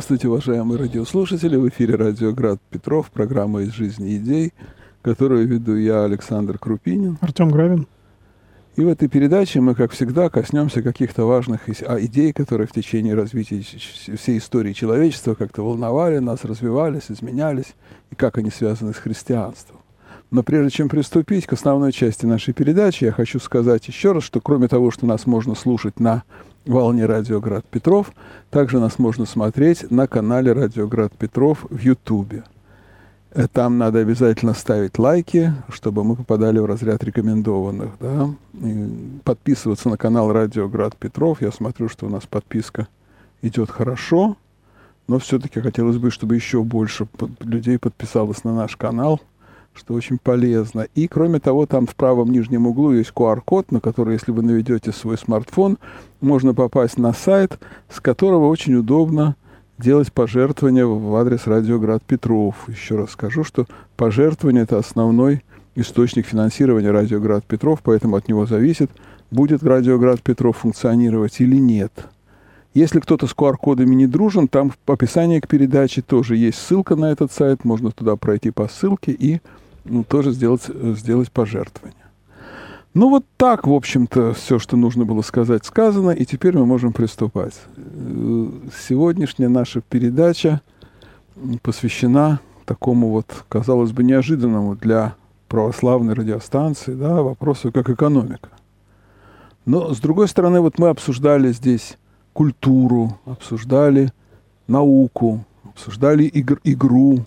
Здравствуйте, уважаемые радиослушатели! В эфире радио «Град Петров», программа «Из жизни идей», которую веду я, Александр Крупинин. Артем Гравин. И в этой передаче мы, как всегда, коснемся каких-то важных а, идей, которые в течение развития всей истории человечества как-то волновали нас, развивались, изменялись, и как они связаны с христианством. Но прежде чем приступить к основной части нашей передачи, я хочу сказать еще раз, что кроме того, что нас можно слушать на волне Радиоград Петров, также нас можно смотреть на канале Радиоград Петров в Ютубе. Э, там надо обязательно ставить лайки, чтобы мы попадали в разряд рекомендованных. Да? И подписываться на канал Радио Град Петров. Я смотрю, что у нас подписка идет хорошо, но все-таки хотелось бы, чтобы еще больше людей подписалось на наш канал, что очень полезно. И, кроме того, там в правом нижнем углу есть QR-код, на который, если вы наведете свой смартфон, можно попасть на сайт, с которого очень удобно делать пожертвования в адрес Радиоград Петров. Еще раз скажу, что пожертвование – это основной источник финансирования Радиоград Петров, поэтому от него зависит, будет Радиоград Петров функционировать или нет. Если кто-то с QR-кодами не дружен, там в описании к передаче тоже есть ссылка на этот сайт, можно туда пройти по ссылке и тоже сделать, сделать пожертвование. Ну вот так, в общем-то, все, что нужно было сказать, сказано, и теперь мы можем приступать. Э, сегодняшняя наша передача посвящена такому вот, казалось бы, неожиданному для православной радиостанции да, вопросу, как экономика. Но, с другой стороны, вот мы обсуждали здесь культуру, обсуждали науку, обсуждали игр, игру,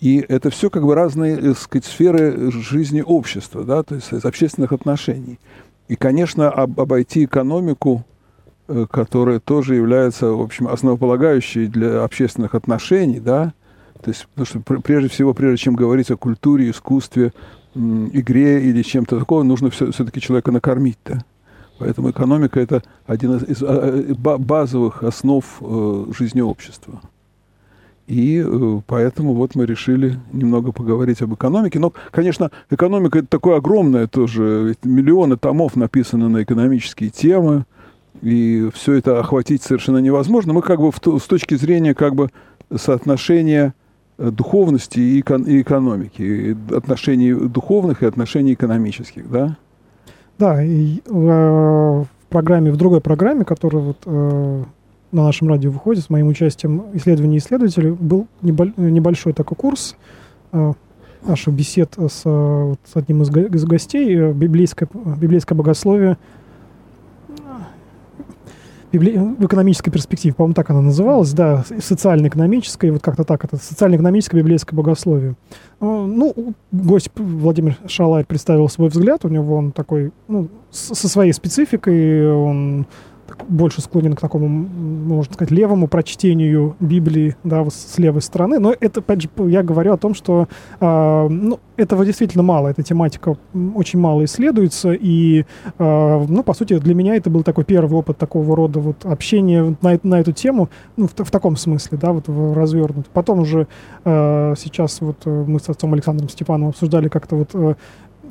и это все как бы разные, так сказать, сферы жизни общества, да, то есть общественных отношений. И, конечно, об, обойти экономику, э, которая тоже является, в общем, основополагающей для общественных отношений, да, то есть, потому что прежде всего, прежде чем говорить о культуре, искусстве, игре или чем-то такого, нужно все, все-таки человека накормить, да. Поэтому экономика – это один из, э, базовых основ э, жизни общества. И э, поэтому вот мы решили немного поговорить об экономике. Но, конечно, экономика это такое огромное тоже. Ведь миллионы томов написаны на экономические темы. И все это охватить совершенно невозможно. Мы как бы в, с точки зрения как бы соотношения э, духовности и, и экономики, отношений духовных и отношений экономических, да? Да, и э, в программе, в другой программе, которая вот э, на нашем радио выходит с моим участием исследования исследователей, был небольшой такой курс э, наших бесед с, вот, с одним из, из гостей, э, библейское, библейское богословие библи... в экономической перспективе, по-моему, так она называлась, да, социально-экономическое, вот как-то так, это социально-экономическое библейское богословие. Э, ну, гость Владимир Шалай представил свой взгляд, у него он такой, ну, со своей спецификой, он больше склонен к такому, можно сказать, левому прочтению Библии, да, с левой стороны. Но это, опять же, я говорю о том, что э, ну, этого действительно мало, эта тематика очень мало исследуется, и, э, ну, по сути, для меня это был такой первый опыт такого рода вот общения на, на эту тему, ну, в, в таком смысле, да, вот развернут. Потом уже э, сейчас вот э, мы с отцом Александром Степановым обсуждали как-то вот э,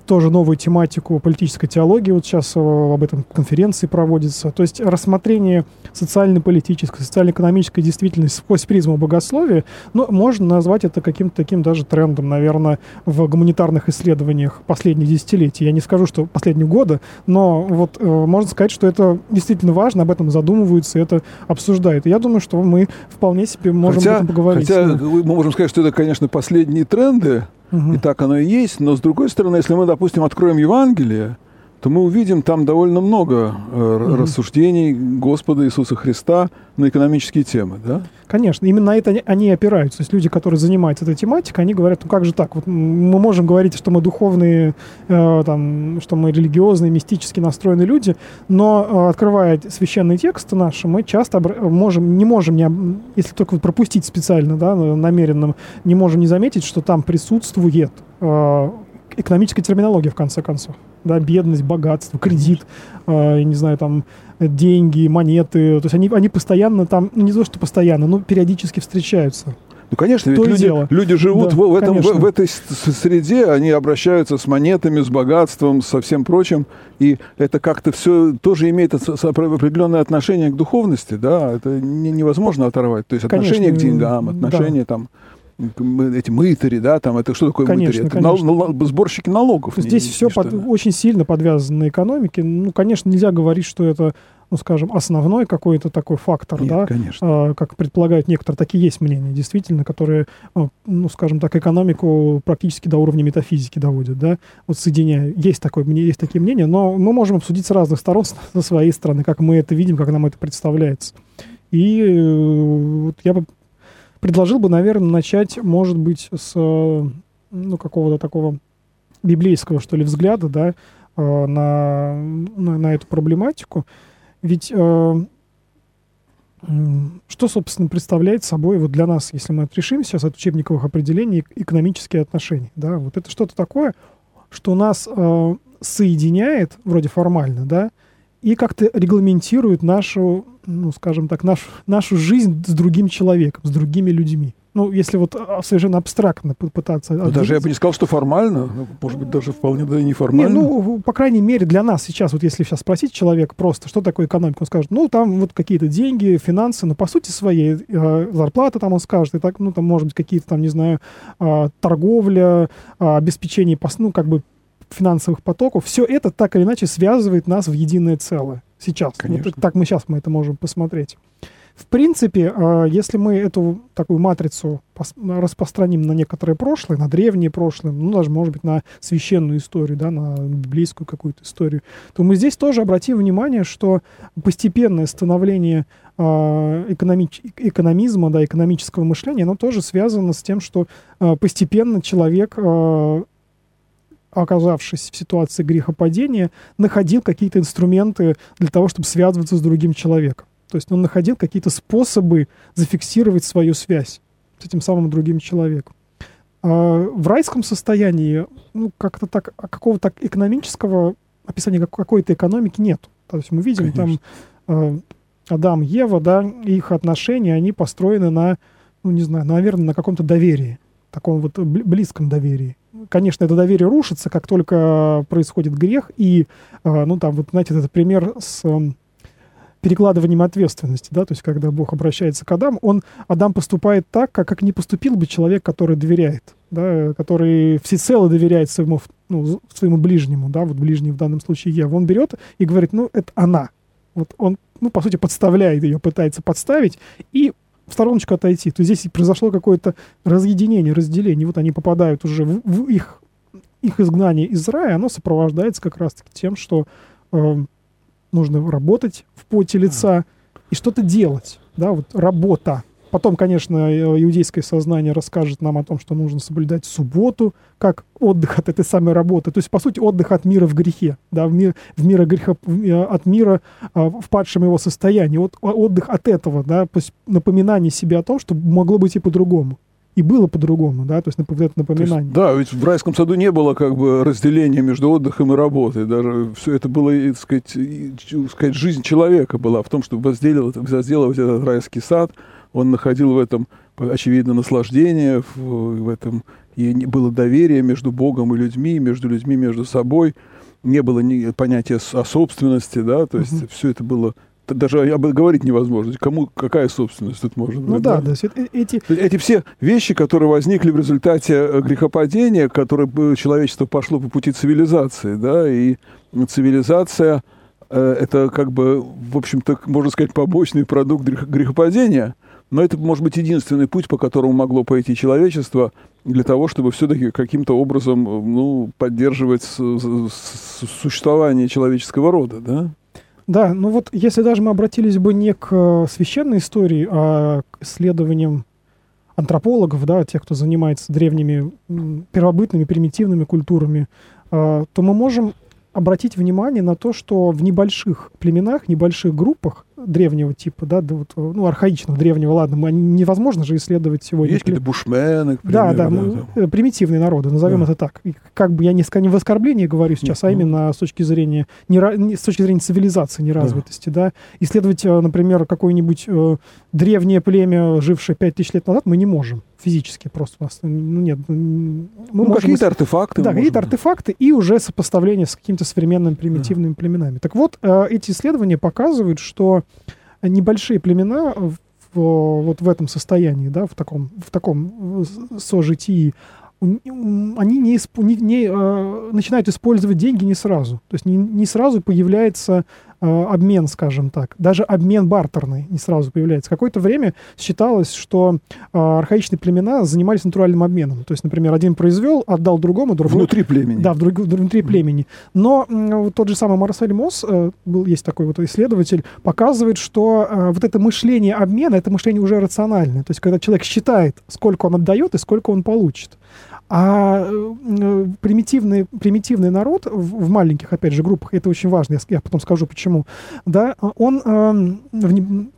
тоже новую тематику политической теологии. Вот сейчас э, об этом конференции проводится. То есть рассмотрение социально-политической, социально-экономической действительности сквозь призму богословия, но можно назвать это каким-то таким даже трендом, наверное, в гуманитарных исследованиях последних десятилетий. Я не скажу, что последние года, но вот э, можно сказать, что это действительно важно, об этом задумываются, это обсуждают. И я думаю, что мы вполне себе можем хотя, об этом поговорить. Хотя мы можем сказать, что это, конечно, последние тренды, Угу. И так оно и есть. Но с другой стороны, если мы, допустим, откроем Евангелие, то мы увидим там довольно много э, рассуждений Господа Иисуса Христа на экономические темы, да? Конечно, именно на это они, они опираются. То есть люди, которые занимаются этой тематикой, они говорят, ну как же так? Вот мы можем говорить, что мы духовные, э, там, что мы религиозные, мистически настроенные люди, но э, открывая священные тексты наши, мы часто можем, не можем, не, если только пропустить специально, да, намеренно, не можем не заметить, что там присутствует э, экономическая терминология, в конце концов. Да, бедность, богатство, кредит, э, я не знаю, там, деньги, монеты. То есть они, они постоянно там, ну, не то, что постоянно, но периодически встречаются. Ну, конечно, ведь То люди, дело. люди живут Да, в, в этом, в, конечно. в этой среде, они обращаются с монетами, с богатством, со всем прочим, и это как-то все тоже имеет определенное отношение к духовности, да, это не- невозможно оторвать. То есть Конечно, отношение к деньгам, да. отношение там, к мы- эти мытари, да, там, это что такое Конечно, мытари? Это конечно. нал- сборщики налогов. Здесь не все под- очень сильно подвязано на экономике. Ну, конечно, нельзя говорить, что это, ну, скажем, основной какой-то такой фактор, Нет, да, конечно. а, как предполагают некоторые, такие есть мнения, действительно, которые, а, ну, скажем так, экономику практически до уровня метафизики доводят, да, вот соединяя. Есть такое, есть такие мнения, но мы можем обсудить с разных сторон, со своей стороны, как мы это видим, как нам это представляется. И э, вот я бы предложил бы, наверное, начать, может быть, с э, ну, какого-то такого библейского, что ли, взгляда, да, э, на, на, на эту проблематику. Ведь э, что, собственно, представляет собой вот для нас, если мы отрешим сейчас от учебниковых определений эк- экономические отношения, да, вот это что-то такое, что нас соединяет, вроде формально, да, и как-то регламентирует нашу, ну, скажем так, нашу, нашу жизнь с другим человеком, с другими людьми. Ну, если вот а, совершенно абстрактно пытаться... Ну, даже я бы не сказал, что формально, ну, может быть, даже вполне да и Не, неформально. ну, по крайней мере, для нас сейчас, вот если сейчас спросить человека просто, что такое экономика, он скажет, ну, там вот какие-то деньги, финансы, но по сути своей э, зарплата там он скажет, и так, ну, там, может быть, какие-то там, не знаю, э, торговля, э, обеспечение, ну, как бы финансовых потоков, все это так или иначе связывает нас в единое целое сейчас. Вот Конечно. это- так мы сейчас мы это можем посмотреть. В принципе, э, если мы эту такую матрицу распространим на некоторое прошлое, на древнее прошлое, ну, даже, может быть, на священную историю, да, на библейскую какую-то историю, то мы здесь тоже обратим внимание, что постепенное становление э, экономич- экономизма, да, экономического мышления, оно тоже связано с тем, что э, постепенно человек, оказавшись в ситуации грехопадения, находил какие-то инструменты для того, чтобы связываться с другим человеком. То есть он находил какие-то способы зафиксировать свою связь с этим самым другим человеком. А в райском состоянии ну, как-то так, а какого-то экономического описания как- какой-то экономики нет. То есть мы видим Конечно. там э, Адам, Ева, да, их отношения, они построены на, ну не знаю, наверное, на каком-то доверии, таком вот бли- близком доверии. Конечно, это доверие рушится, как только происходит грех, и, э, ну там вот, знаете, это пример с эм, перекладыванием ответственности, да, то есть когда Бог обращается к Адаму, он, Адам поступает так, как, как не поступил бы человек, который доверяет, да, который всецело доверяет своему, ну, своему ближнему, да, вот ближний в данном случае Ева. Он берет и говорит, ну, это она. Вот он, ну, по сути, подставляет ее, пытается подставить и в стороночку отойти. То есть здесь произошло какое-то разъединение, разделение. Вот они попадают уже в, в их, их изгнание из рая, оно сопровождается как раз-таки тем, что э, нужно работать в поте лица и что-то делать, да, вот работа. Потом, конечно, э, иудейское сознание расскажет нам о том, что нужно соблюдать субботу как отдых от этой самой работы. То есть, по сути, отдых от мира в грехе, да, в мир, в мира греха, э, от мира а, в падшем его состоянии. Вот отдых от этого, да, то есть напоминание себе о том, что могло быть и по-другому. И было по-другому, да, то есть это То есть, напоминание. да, ведь в райском саду не было как бы разделения между отдыхом и работой. Даже все это было, так сказать, сказать, жизнь человека была в том, чтобы возделывать, возделывать этот райский сад. Он находил в этом, очевидно, наслаждение, в, в этом и было доверие между Богом и людьми, между людьми между собой. Не было ни понятия о собственности, да, то есть Мгм. все это было даже об этом говорить невозможно. Кому какая собственность тут может быть? Ну да, да, то есть э- эти Эти все вещи, которые возникли в результате э, грехопадения, которые человечество пошло по пути цивилизации, да, и цивилизация э, это как бы, в общем-то, можно сказать, побочный продукт грех- грехопадения, но это может быть единственный путь, по которому могло пойти человечество для того, чтобы все-таки каким-то образом, э, ну, поддерживать существование человеческого рода, да? Да, ну вот если даже мы обратились бы не к э, священной истории, а к исследованиям антропологов, да, тех, кто занимается древними первобытными, примитивными культурами, э, то мы можем обратить внимание на то, что в небольших племенах, небольших группах древнего типа, да, да вот, ну, архаичного, древнего, ладно, мы, невозможно же исследовать сегодня. Есть какие-то бушмены, к Да, да, примеру, мы- э, примитивные народы, назовем Да. это так. И как бы я не, не в оскорблении говорю сейчас, а Мгм. именно с точки зрения, не- с точки зрения цивилизации, неразвитости, да. Исследовать, э, например, какое-нибудь э, древнее племя, жившее 5000 лет назад, мы не можем физически просто. У нас, ну, нет, м, мы Ну, какие-то артефакты. да, какие-то артефакты и уже сопоставление с какими-то современными примитивными племенами. Так вот, э, эти исследования показывают, что небольшие племена в, в- вот в этом состоянии, да, в таком, в таком э, сожитии, они не, исп- не- не, э, начинают использовать деньги не сразу. То есть не, не сразу появляется обмен, скажем так. Даже обмен бартерный не сразу появляется. Какое-то время считалось, что э, архаичные племена занимались натуральным обменом. То есть, например, один произвел, отдал другому, другой... Внутри племени. Да, в друг- внутри племени. Но тот же самый Марсель Мосс, э, был, есть такой вот исследователь, показывает, что э, вот это мышление обмена, это мышление уже рациональное. То есть, когда человек считает, сколько он отдает и сколько он получит. А э, э, примитивный, примитивный народ в, в маленьких, опять же, группах, это очень важно, я, я потом скажу почему, да, он эм, в Ну,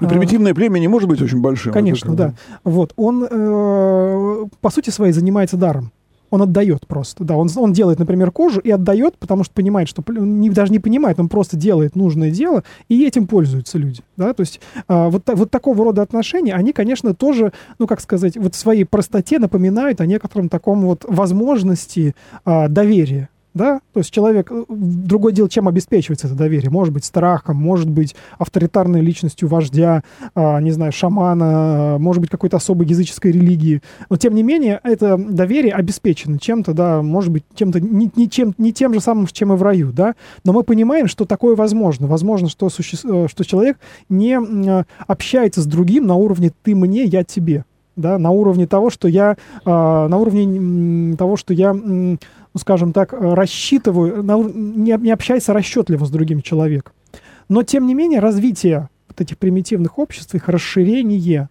а, примитивное племя не может быть очень большим. Конечно, да. Вот, он, э, по сути своей, занимается даром. Он отдает просто, да. Он, он делает, например, кожу и отдает, потому что понимает, что не, даже не понимает, он просто делает нужное дело, и этим пользуются люди, да. То есть а, вот, вот такого рода отношения, они, конечно, тоже, ну, как сказать, вот в своей простоте напоминают о некотором таком вот возможности а, доверия. Да, то есть человек, э, другое дело, чем обеспечивается это доверие. Может быть, страхом, может быть, авторитарной личностью вождя, а, не знаю, шамана, а, может быть, какой-то особой языческой религии. Но, тем не менее, это доверие обеспечено чем-то, да, может быть, чем-то, не, не, чем, не тем же самым, чем и в раю, да. Но мы понимаем, что такое возможно. Возможно, что, суще... э, что человек не э, общается с другим на уровне «ты мне, я тебе». Да, на уровне того, что я, а, на уровне того, что я, ну, скажем так, э, рассчитываю, на не, не общается расчетливо с другим человеком. Но, тем не менее, развитие вот этих примитивных обществ, их расширение,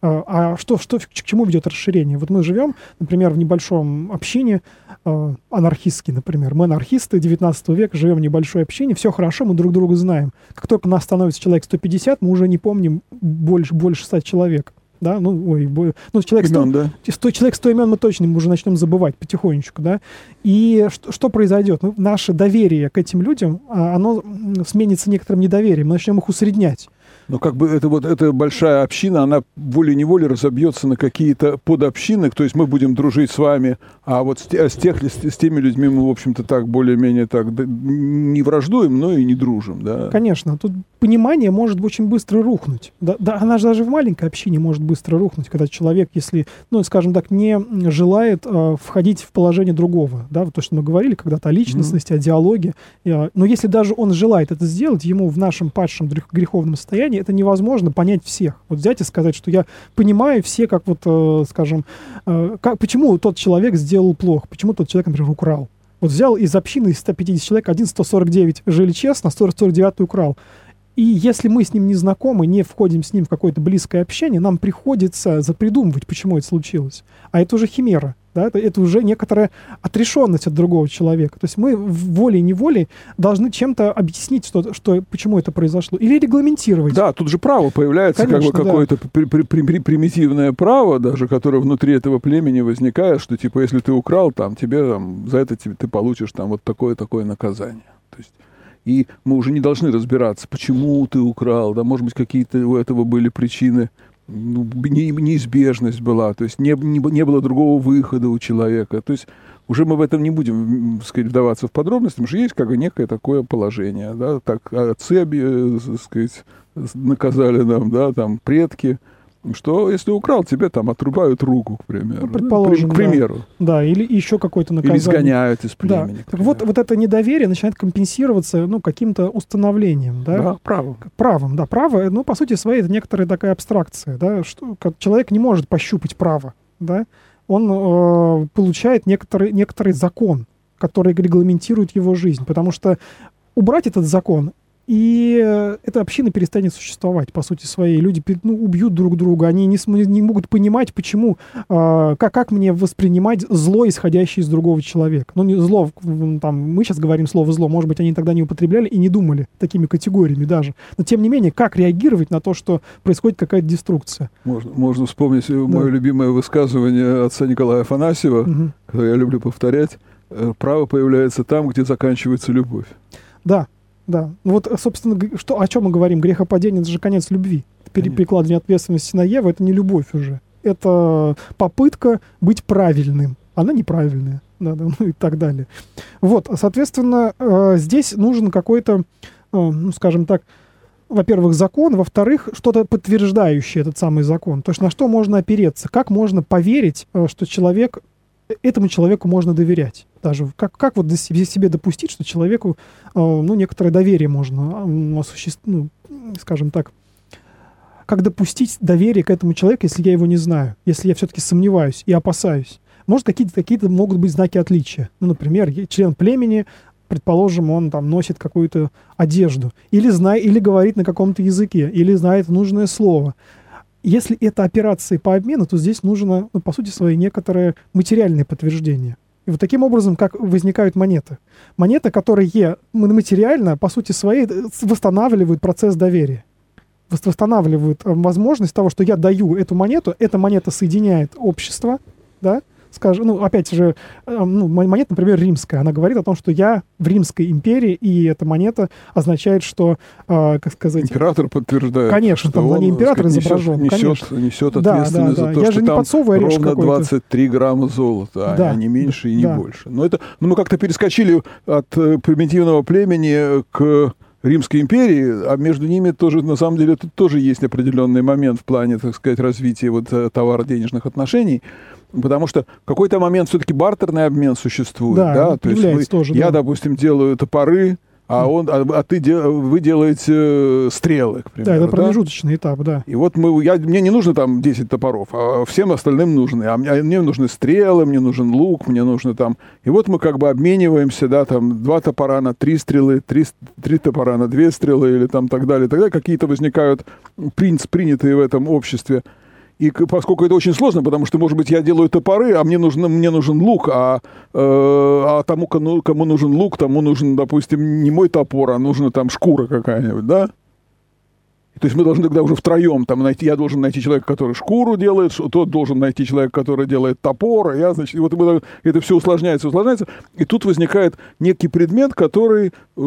а а что, что, к чему ведет расширение? Вот мы живем, например, в небольшом общине, э, анархистский, например. Мы анархисты 19 века, живем в небольшой общине, все хорошо, мы друг друга знаем. Как только нас становится человек 150, мы уже не помним больше, больше 100 человек. Да, ну, ой, бо- ну, человек 100, Имен, да? 100 человек 100 имен мы точно мы уже начнем забывать потихонечку, да. И что, что произойдет? Ну, наше доверие к этим людям, а, оно сменится некоторым недоверием, мы начнем их усреднять. Но как бы это вот эта большая община, она волей-неволей разобьется на какие-то подобщины, то есть мы будем дружить с вами, а вот с, с тех, с, с теми людьми мы, в общем-то, так более-менее так да, не враждуем, но и не дружим, да. Конечно, тут понимание может очень быстро рухнуть. Да, да, она же даже в маленькой общине может быстро рухнуть, когда человек, если, ну, скажем так, не желает э, входить в положение другого, да, вот то, что мы говорили когда-то о личностности, о диалоге. Э, но если даже он желает это сделать, ему в нашем падшем грех- греховном состоянии это невозможно понять всех. Вот взять и сказать, что я понимаю все, как вот, э, скажем, э, как, почему тот человек сделал плохо, почему тот человек, например, украл. Вот взял из общины из 150 человек, один 149 жили честно, 149 украл. И если мы с ним не знакомы, не входим с ним в какое-то близкое общение, нам приходится запридумывать, почему это случилось. А это уже химера, да, это, это уже некоторая отрешенность от другого человека. То есть мы волей-неволей должны чем-то объяснить, что, что, почему это произошло, или регламентировать. Да, тут же право появляется, Конечно, как бы да. какое-то при- при- при- при- примитивное право, даже которое внутри этого племени возникает, что типа если ты украл, там тебе там, за это тебе, ты получишь там вот такое такое наказание. То есть и мы уже не должны разбираться, почему ты украл, да, может быть какие-то у этого были причины, не- неизбежность была, то есть не, не, не было другого выхода у человека, то есть уже мы в этом не будем, так сказать, вдаваться в подробности, потому что есть как некое такое положение, да, так отцы, оби- э, так сказать, наказали нам, да, там предки, что если украл, тебе там отрубают руку, к примеру. Ну, да, предположим, к да. примеру. Да, или еще какое-то Или наказание. изгоняют из Да. племени. к Так вот, вот это недоверие начинает компенсироваться ну, каким-то установлением. Да? да, право. Как правом, да, право, ну, по сути своей, это некоторая такая абстракция, да, что человек не может пощупать право, да, он э, получает некоторый, некоторый закон, который регламентирует его жизнь, потому что убрать этот закон и э, эта община перестанет существовать, по сути своей. Люди ну, убьют друг друга, они не, не могут понимать, почему, э, как, как мне воспринимать зло, исходящее из другого человека. Ну, не зло, там, мы сейчас говорим слово зло, может быть, они тогда не употребляли и не думали такими категориями даже. Но, тем не менее, как реагировать на то, что происходит какая-то деструкция? Можно, можно вспомнить да. мое любимое высказывание отца Николая Афанасьева, угу. которое я люблю повторять. «Э, Право появляется там, где заканчивается любовь. Да, да. Ну вот, собственно, что, о чем мы говорим? Грехопадение — это же конец любви. Перекладывание ответственности на Еву — это не любовь уже. Это попытка быть правильным. Она неправильная. Да, да, ну и так далее. Вот, соответственно, э, здесь нужен какой-то, э, ну, скажем так, во-первых, закон, во-вторых, что-то подтверждающее этот самый закон. То есть на что можно опереться, как можно поверить, э, что человек этому человеку можно доверять. Даже как, как вот себе, себе допустить, что человеку, э, ну, некоторое доверие можно э, осуществить, ну, скажем так, как допустить доверие к этому человеку, если я его не знаю, если я все-таки сомневаюсь и опасаюсь. Может, какие-то какие могут быть знаки отличия. Ну, например, член племени, предположим, он там носит какую-то одежду, или, знает, или говорит на каком-то языке, или знает нужное слово если это операции по обмену, то здесь нужно, ну, по сути своей, некоторое материальное подтверждение. И вот таким образом, как возникают монеты. Монеты, которые материально, по сути своей, э, восстанавливают процесс доверия. Восстанавливают э, возможность того, что я даю эту монету, эта монета соединяет общество, да, скажем, ну, опять же, э, ну, монета, например, римская, она говорит о том, что я в Римской империи, и эта монета означает, что, э, как сказать... Император подтверждает. Конечно, там он, не император сказать, изображен. Несет, конечно. несет ответственность да, да, да. за то, я что же не там ровно 23 грамма золота, да. а не меньше и не да. больше. Но это, ну, мы как-то перескочили от э, примитивного племени к Римской империи, а между ними тоже, на самом деле, тут тоже есть определенный момент в плане, так сказать, развития вот э, товаро-денежных отношений. Потому что в какой-то момент все-таки бартерный обмен существует. Да, да? То есть вы, тоже, я, да. допустим, делаю топоры, а, он, а, а ты, вы делаете э, стрелы, к примеру. Да, это промежуточный да? этап, да. И вот мы, я, мне не нужно там 10 топоров, а всем остальным нужны. А мне, мне нужны стрелы, мне нужен лук, мне нужно там... И вот мы как бы обмениваемся, да, там, два топора на три стрелы, три, три топора на две стрелы или там так далее. Тогда какие-то возникают принц, принятые в этом обществе и поскольку это очень сложно, потому что, может быть, я делаю топоры, а мне нужен, мне нужен лук, а, э, а тому, кому, нужен лук, тому нужен, допустим, не мой топор, а нужна там шкура какая-нибудь, да? То есть мы должны тогда уже втроем там найти, я должен найти человека, который шкуру делает, тот должен найти человека, который делает топор, а я, значит, и вот это все усложняется, усложняется, и тут возникает некий предмет, который э,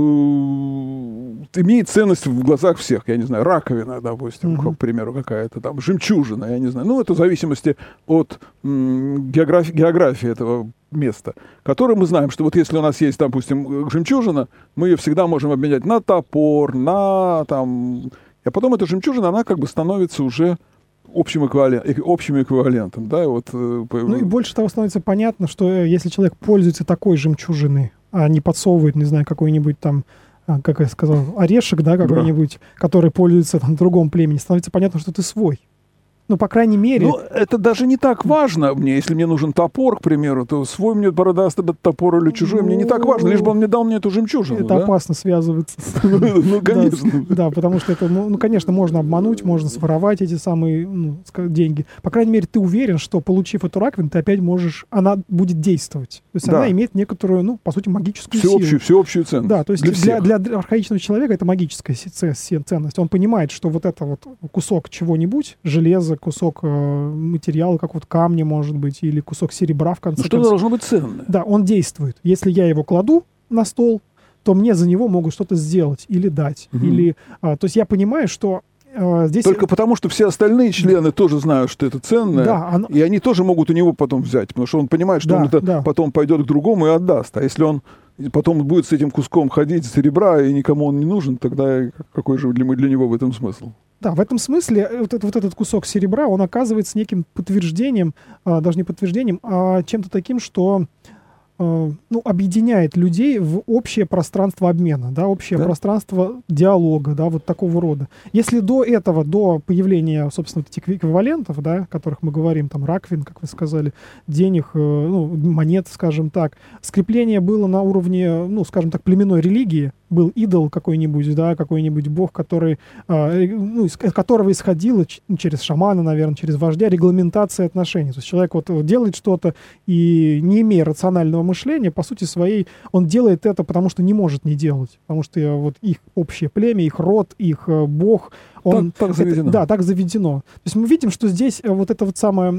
имеет ценность в глазах всех, я не знаю, раковина, допустим, mm-hmm. к примеру, какая-то там, жемчужина, я не знаю, ну, это в зависимости от географии, географии этого места, которое мы знаем, что вот если у нас есть, допустим, жемчужина, мы ее всегда можем обменять на топор, на там а потом эта жемчужина, она как бы становится уже общим, эквивалент, общим эквивалентом. Да, вот, э, ну и больше того становится понятно, что э, если человек пользуется такой жемчужиной, а не подсовывает, не знаю, какой-нибудь там а, как я сказал, орешек, да, какой-нибудь, да. который пользуется там другом племени, становится понятно, что ты свой. Ну, по крайней мере... Ну, это даже не так важно мне. Если мне нужен топор, к примеру, то свой мне этот топор или чужой, мне не так важно, лишь бы он мне дал мне эту жемчужину. Это опасно связываться. Ну, конечно. Да, потому что это, ну, конечно, можно обмануть, можно своровать эти самые ну, деньги. По крайней мере, ты уверен, что, получив эту раковину, ты опять можешь, она будет действовать. То есть она имеет некоторую, ну, по сути, магическую силу. Всеобщую ценность. Да, то есть для архаичного человека это магическая ценность. Он понимает, что вот это вот кусок чего-нибудь, железа, кусок э, материала, как вот камня, может быть, или кусок серебра, в конце ну, что должно быть ценное. Да, он действует. Если я его кладу на стол, то мне за него могут что-то сделать или дать. Угу. Или, а, то есть я понимаю, что а, здесь... Только потому, что все остальные члены тоже знают, что это ценное, да, оно... и они тоже могут у него потом взять, потому что он понимает, что да, он это да. потом пойдет к другому и отдаст. А если он потом будет с этим куском ходить серебра, и никому он не нужен, тогда какой же для, для него в этом смысл? Да, в этом смысле э, вот, этот, вот этот кусок серебра, он оказывается неким подтверждением, а, даже не подтверждением, а чем-то таким, что ну, объединяет людей в общее пространство обмена, да, общее Да. пространство диалога, да, вот такого рода. Если до этого, до появления, собственно, этих эквивалентов, да, о которых мы говорим, там, раквин, как вы сказали, денег, э, ну, монет, скажем так, скрепление было на уровне, ну, скажем так, племенной религии, был идол какой-нибудь, да, какой-нибудь бог, который, а, э, ну, из от которого исходила ч- ну, через шамана, наверное, через вождя регламентация отношений. То есть человек вот э, делает что-то и не имея рационального мышления, по сути своей, он делает это, потому что не может не делать, потому что э, вот их общее племя, их род, их э, бог, он Так- так это- заведено. да, так заведено. То есть мы видим, что здесь э, вот эта вот самая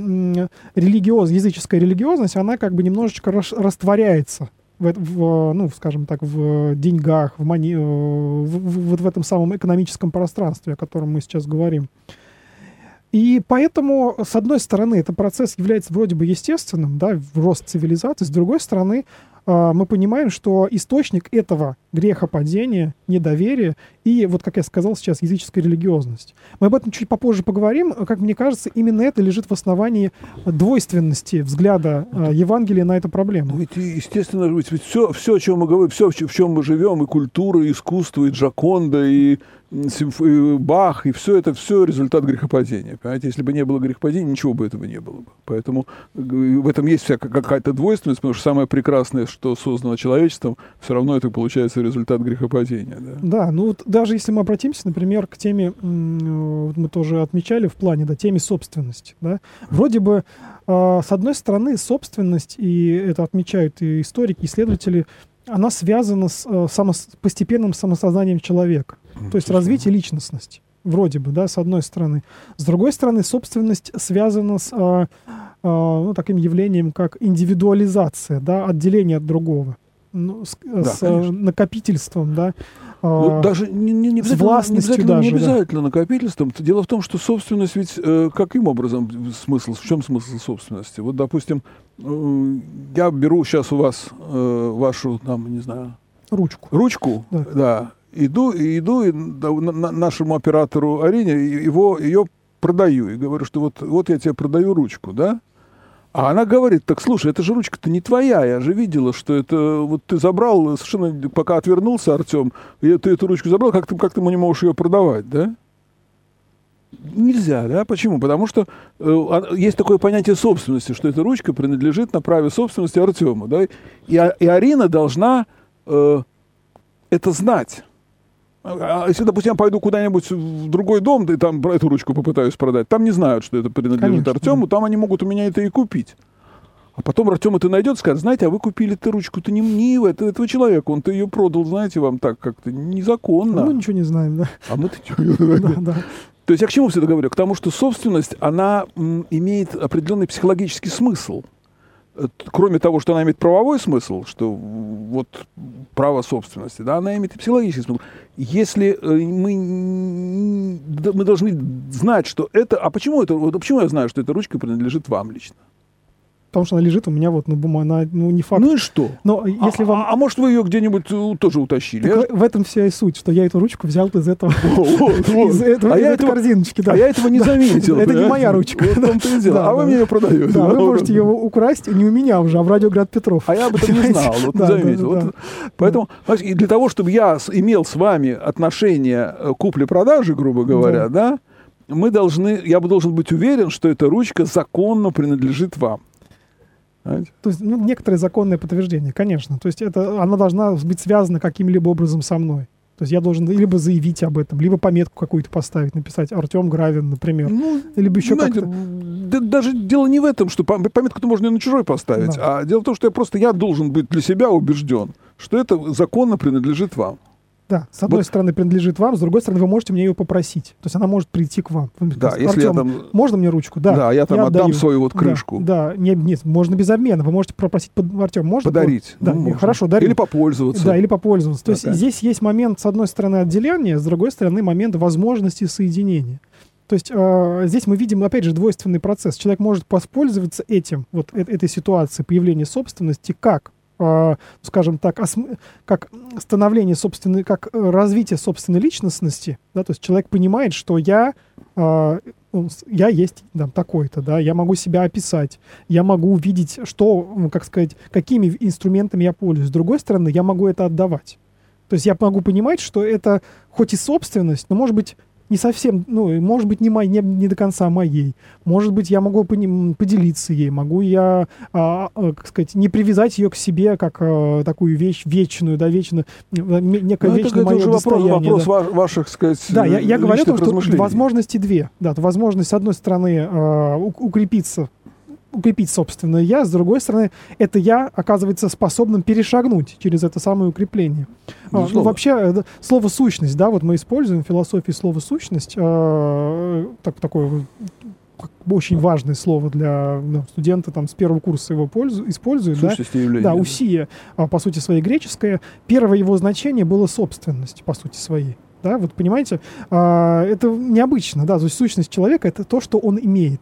религиоз, языческая религиозность, она как бы немножечко рас- растворяется в, в, ну, скажем так, в деньгах, в, мани, в, в- вот в этом самом экономическом пространстве, о котором мы сейчас говорим. И поэтому, с одной стороны, этот процесс является вроде бы естественным, да, рост цивилизации, с другой стороны, а, мы понимаем, что источник этого грехопадения, недоверия и, вот как я сказал сейчас, языческая религиозность. Мы об этом чуть попозже поговорим. Как мне кажется, именно это лежит в основании двойственности взгляда а, Евангелия на эту Ну, проблему. ведь, и, естественно, ведь все, все, о чем мы говорим, все, в чем мы живем, и культура, и искусство, и Джаконда, и Бах, и все это, все результат грехопадения. Понимаете, если бы не было грехопадения, ничего бы этого не было бы. Поэтому э, в этом есть вся какая-то двойственность, потому что самое прекрасное, что создано человечеством, все равно это получается результат грехопадения. Да? Да, ну вот даже если мы обратимся, например, к теме, м, вот мы тоже отмечали в плане, да, теме собственности, да, вроде бы, а, с одной стороны, собственность, и это отмечают и историки, исследователи, она связана с э, само- постепенным самосознанием человека, то есть развитие личностности, вроде бы, да, с одной стороны. С другой стороны, собственность связана с а, а, ну, таким явлением, как индивидуализация, да, отделение от другого, ну, с, с, э, конечно. накопительством, да. Ну, а, даже не, не, не обязательно, не обязательно, не даже, да. обязательно накопительством. Дело в том, что собственность ведь э, каким образом смысл, в чем смысл собственности? Вот, допустим, э, я беру сейчас у вас э, вашу, там, не знаю, ручку. ручку, Да. да, иду, иду и нашему оператору Арине его, ее продаю. И говорю, что вот, вот я тебе продаю ручку, да? А она говорит, так слушай, эта же ручка-то не твоя, я же видела, что это вот ты забрал, совершенно пока отвернулся Артем, ты эту ручку забрал, как ты, как ты не можешь ее продавать, да? Нельзя, да? Почему? Потому что э, а- есть такое понятие собственности, что эта ручка принадлежит на праве собственности Артему, да? И, и Арина должна э, это знать. А если, допустим, я пойду куда-нибудь в другой дом, да и там эту ручку попытаюсь продать, там не знают, что это принадлежит Артему, там они могут у меня это и купить. А потом Артем это найдет и скажет, знаете, а вы купили эту ручку-то не мне, это, этого человека, он-то ее продал, знаете, вам так как-то незаконно. Ну, ничего не знаем, да. А мы-то чё? да, да. То есть я к чему все это говорю? К тому, что собственность, она имеет определенный психологический смысл. Э, Кроме того, что она имеет правовой смысл, что вот право собственности, да, она имеет и психологический смысл. Если э, мы, мы должны знать, что это... А почему это... Вот почему я знаю, что эта ручка принадлежит вам лично? Потому что она лежит у меня вот на бумаге, она, ну, не факт. Ну и что? Но если а, вам... а- а может, вы ее где-нибудь э, тоже утащили? Так Я- в, этом вся и суть, что я эту ручку взял из этого, из, А этой корзиночки, да. А я этого не заметил. Это не моя ручка. А вы мне ее продаете. Да, вы можете ее украсть не у меня уже, а в Радиоград Петров. А я об этом не знал, вот заметил. Поэтому, и для того, чтобы я имел с вами отношение э, купли-продажи, грубо говоря, да. мы должны, я бы должен быть уверен, что эта ручка законно принадлежит вам. То есть, ну, некоторое законное подтверждение, конечно. То есть это, она должна быть связана каким-либо образом со мной. То есть я должен либо заявить об этом, либо пометку какую-то поставить, написать Артем Гравин, например. Ну, Либо еще как-то... да- даже дело не в этом, что пом- пометку-то можно и на чужой поставить, Да. а дело в том, что я просто я должен быть для себя убежден, что это законно принадлежит вам. Да, с одной Вот. стороны принадлежит вам, с другой стороны вы можете мне ее попросить. То есть она может прийти к вам. Вы Да, скажете, если я «Артем, там Можно мне ручку? Да. Да, я там отдам отдаю. свою вот Да, крышку. Да, не, нет, можно без обмена. Вы можете попросить, под, Артем, можно? подарить. Да, Ну, можно. хорошо, дарю. Или попользоваться. Да, или попользоваться. То есть Ага. здесь есть момент, с одной стороны, отделения, с другой стороны, момент возможности соединения. То есть э, здесь мы видим, опять же, двойственный процесс. Человек может воспользоваться этим, вот э- этой ситуацией появления собственности, как, скажем так, как становление собственной, как э, развитие собственной личностности. Да? То есть человек понимает, что я с- я есть там такой-то, да, я могу себя описать, я могу увидеть, что, как сказать, какими инструментами я пользуюсь. С другой стороны, я могу это отдавать. То есть я могу понимать, что это хоть и собственность, но может быть не совсем, ну, может быть не, мой, не, не до конца моей. Может быть, я могу пони- поделиться ей, могу я, а, а, как сказать, не привязать ее к себе как а, такую вещь вечную, да, вечную, некое Ну, это, вечное это мое уже вопрос, вопрос да. ва- ваших, сказать, Да, я, я говорю о том, личных что возможности две. Да, то возможность, с одной стороны, э, у- укрепиться, укрепить собственное я, с другой стороны, это я оказывается способным перешагнуть через это самое укрепление. А, ну, вообще, э, да, слово сущность, да, вот мы используем в философии слово сущность, э, так, такое очень важное слово для ну, студента там с первого курса его пользу, используют, да, Сущности явления. да, усия, а, по сути своей греческое. Первое его значение было собственность, по сути своей. Да, вот понимаете, а, это необычно, да, то есть сущность человека это то, что он имеет.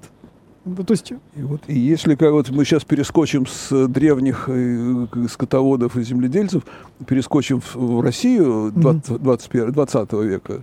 Ну, То есть, И, вот, и если как вот мы сейчас перескочим с древних э, скотоводов и земледельцев, перескочим в, в Россию 20, 21, 20 века,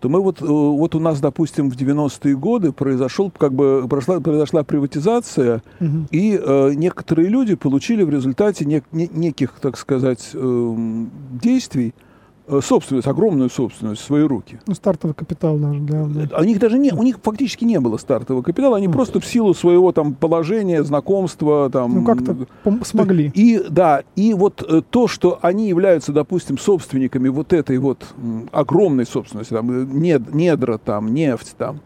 то мы вот, э, вот у нас, допустим, в 90-е годы произошел, как бы прошла, произошла приватизация, мгм. и э, некоторые люди получили в результате нек- не- неких, так сказать, эм, действий э, собственность, огромную собственность в свои руки. ну, стартовый капитал даже для... да. А У них даже не, у них фактически не было стартового капитала, они Мгм. просто в силу своего там положения, знакомства, там. Ну, как-то смогли. И да, и вот э, то, что они являются, допустим, собственниками вот этой вот огромной собственности, там э, нед- недра, там нефть, там.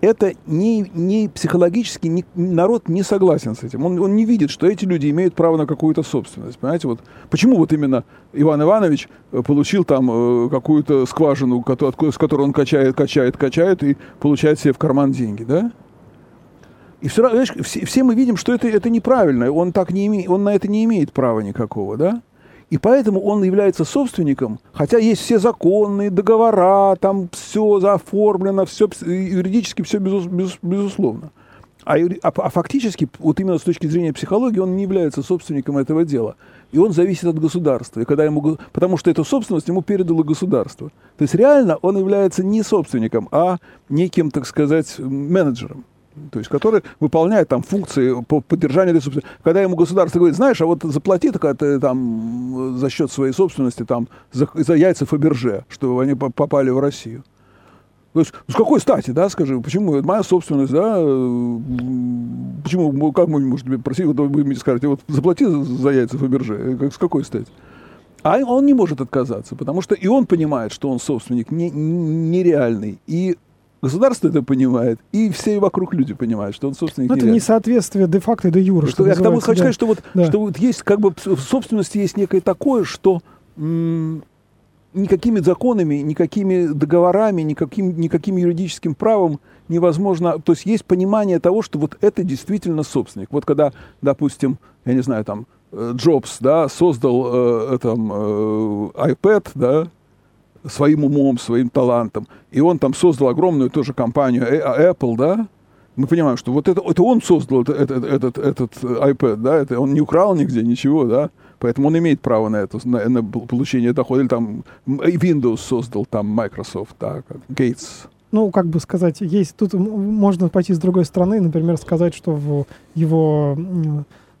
Это не, не психологически не- народ не согласен с этим. Он, он не видит, что эти люди имеют право на какую-то собственность. Понимаете, вот почему вот именно Иван Иванович э, получил там э, какую-то скважину, с которой он качает, качает, качает и получает себе в карман деньги, да? И все, знаешь, все, все мы видим, что это, это неправильно. Он, так не име, он на это не имеет права никакого, да? И поэтому он является собственником, хотя есть все законные договора, там все оформлено, все юридически все безус, безус- безусловно. А, а, а фактически, вот именно с точки зрения психологии, он не является собственником этого дела. И он зависит от государства. И когда ему, потому что эту собственность ему передало государство. То есть реально он является не собственником, а неким, так сказать, менеджером. То есть, который выполняет там функции по поддержанию этой собственности. Когда ему государство говорит, знаешь, а вот заплати только ты там за счет своей собственности там за, за яйца Фаберже, чтобы они по- попали в Россию. То есть, с какой стати, да, скажи, почему это моя собственность, да, э, почему, ну, как мы можем просить, вот вы мне скажете, вот заплати за, яйца Фаберже, Э, как, с какой стати? А он не может отказаться, потому что и он понимает, что он собственник не- нереальный, и государство это понимает, и все вокруг люди понимают, что он собственник Ну, это несоответствие де-факто и де-юре, что Что я к тому хочу да. сказать, что вот, Да. что вот есть как бы в собственности есть некое такое, что м, никакими законами, никакими договорами, никаким, никаким юридическим правом невозможно. То есть есть понимание того, что вот это действительно собственник. Вот когда, допустим, я не знаю, там э, Джобс, да, создал э, там, э, iPad, да, своим умом, своим талантом, и он там создал огромную тоже компанию э, Apple, да, мы понимаем, что вот это, это он создал это- этот, этот, этот iPad, да, это он не украл нигде ничего, да, поэтому он имеет право на это, на, на получение дохода. Или там Windows создал, там Microsoft, да, Гейтс. Ну, как бы сказать, есть тут можно пойти с другой стороны, например, сказать, что в его,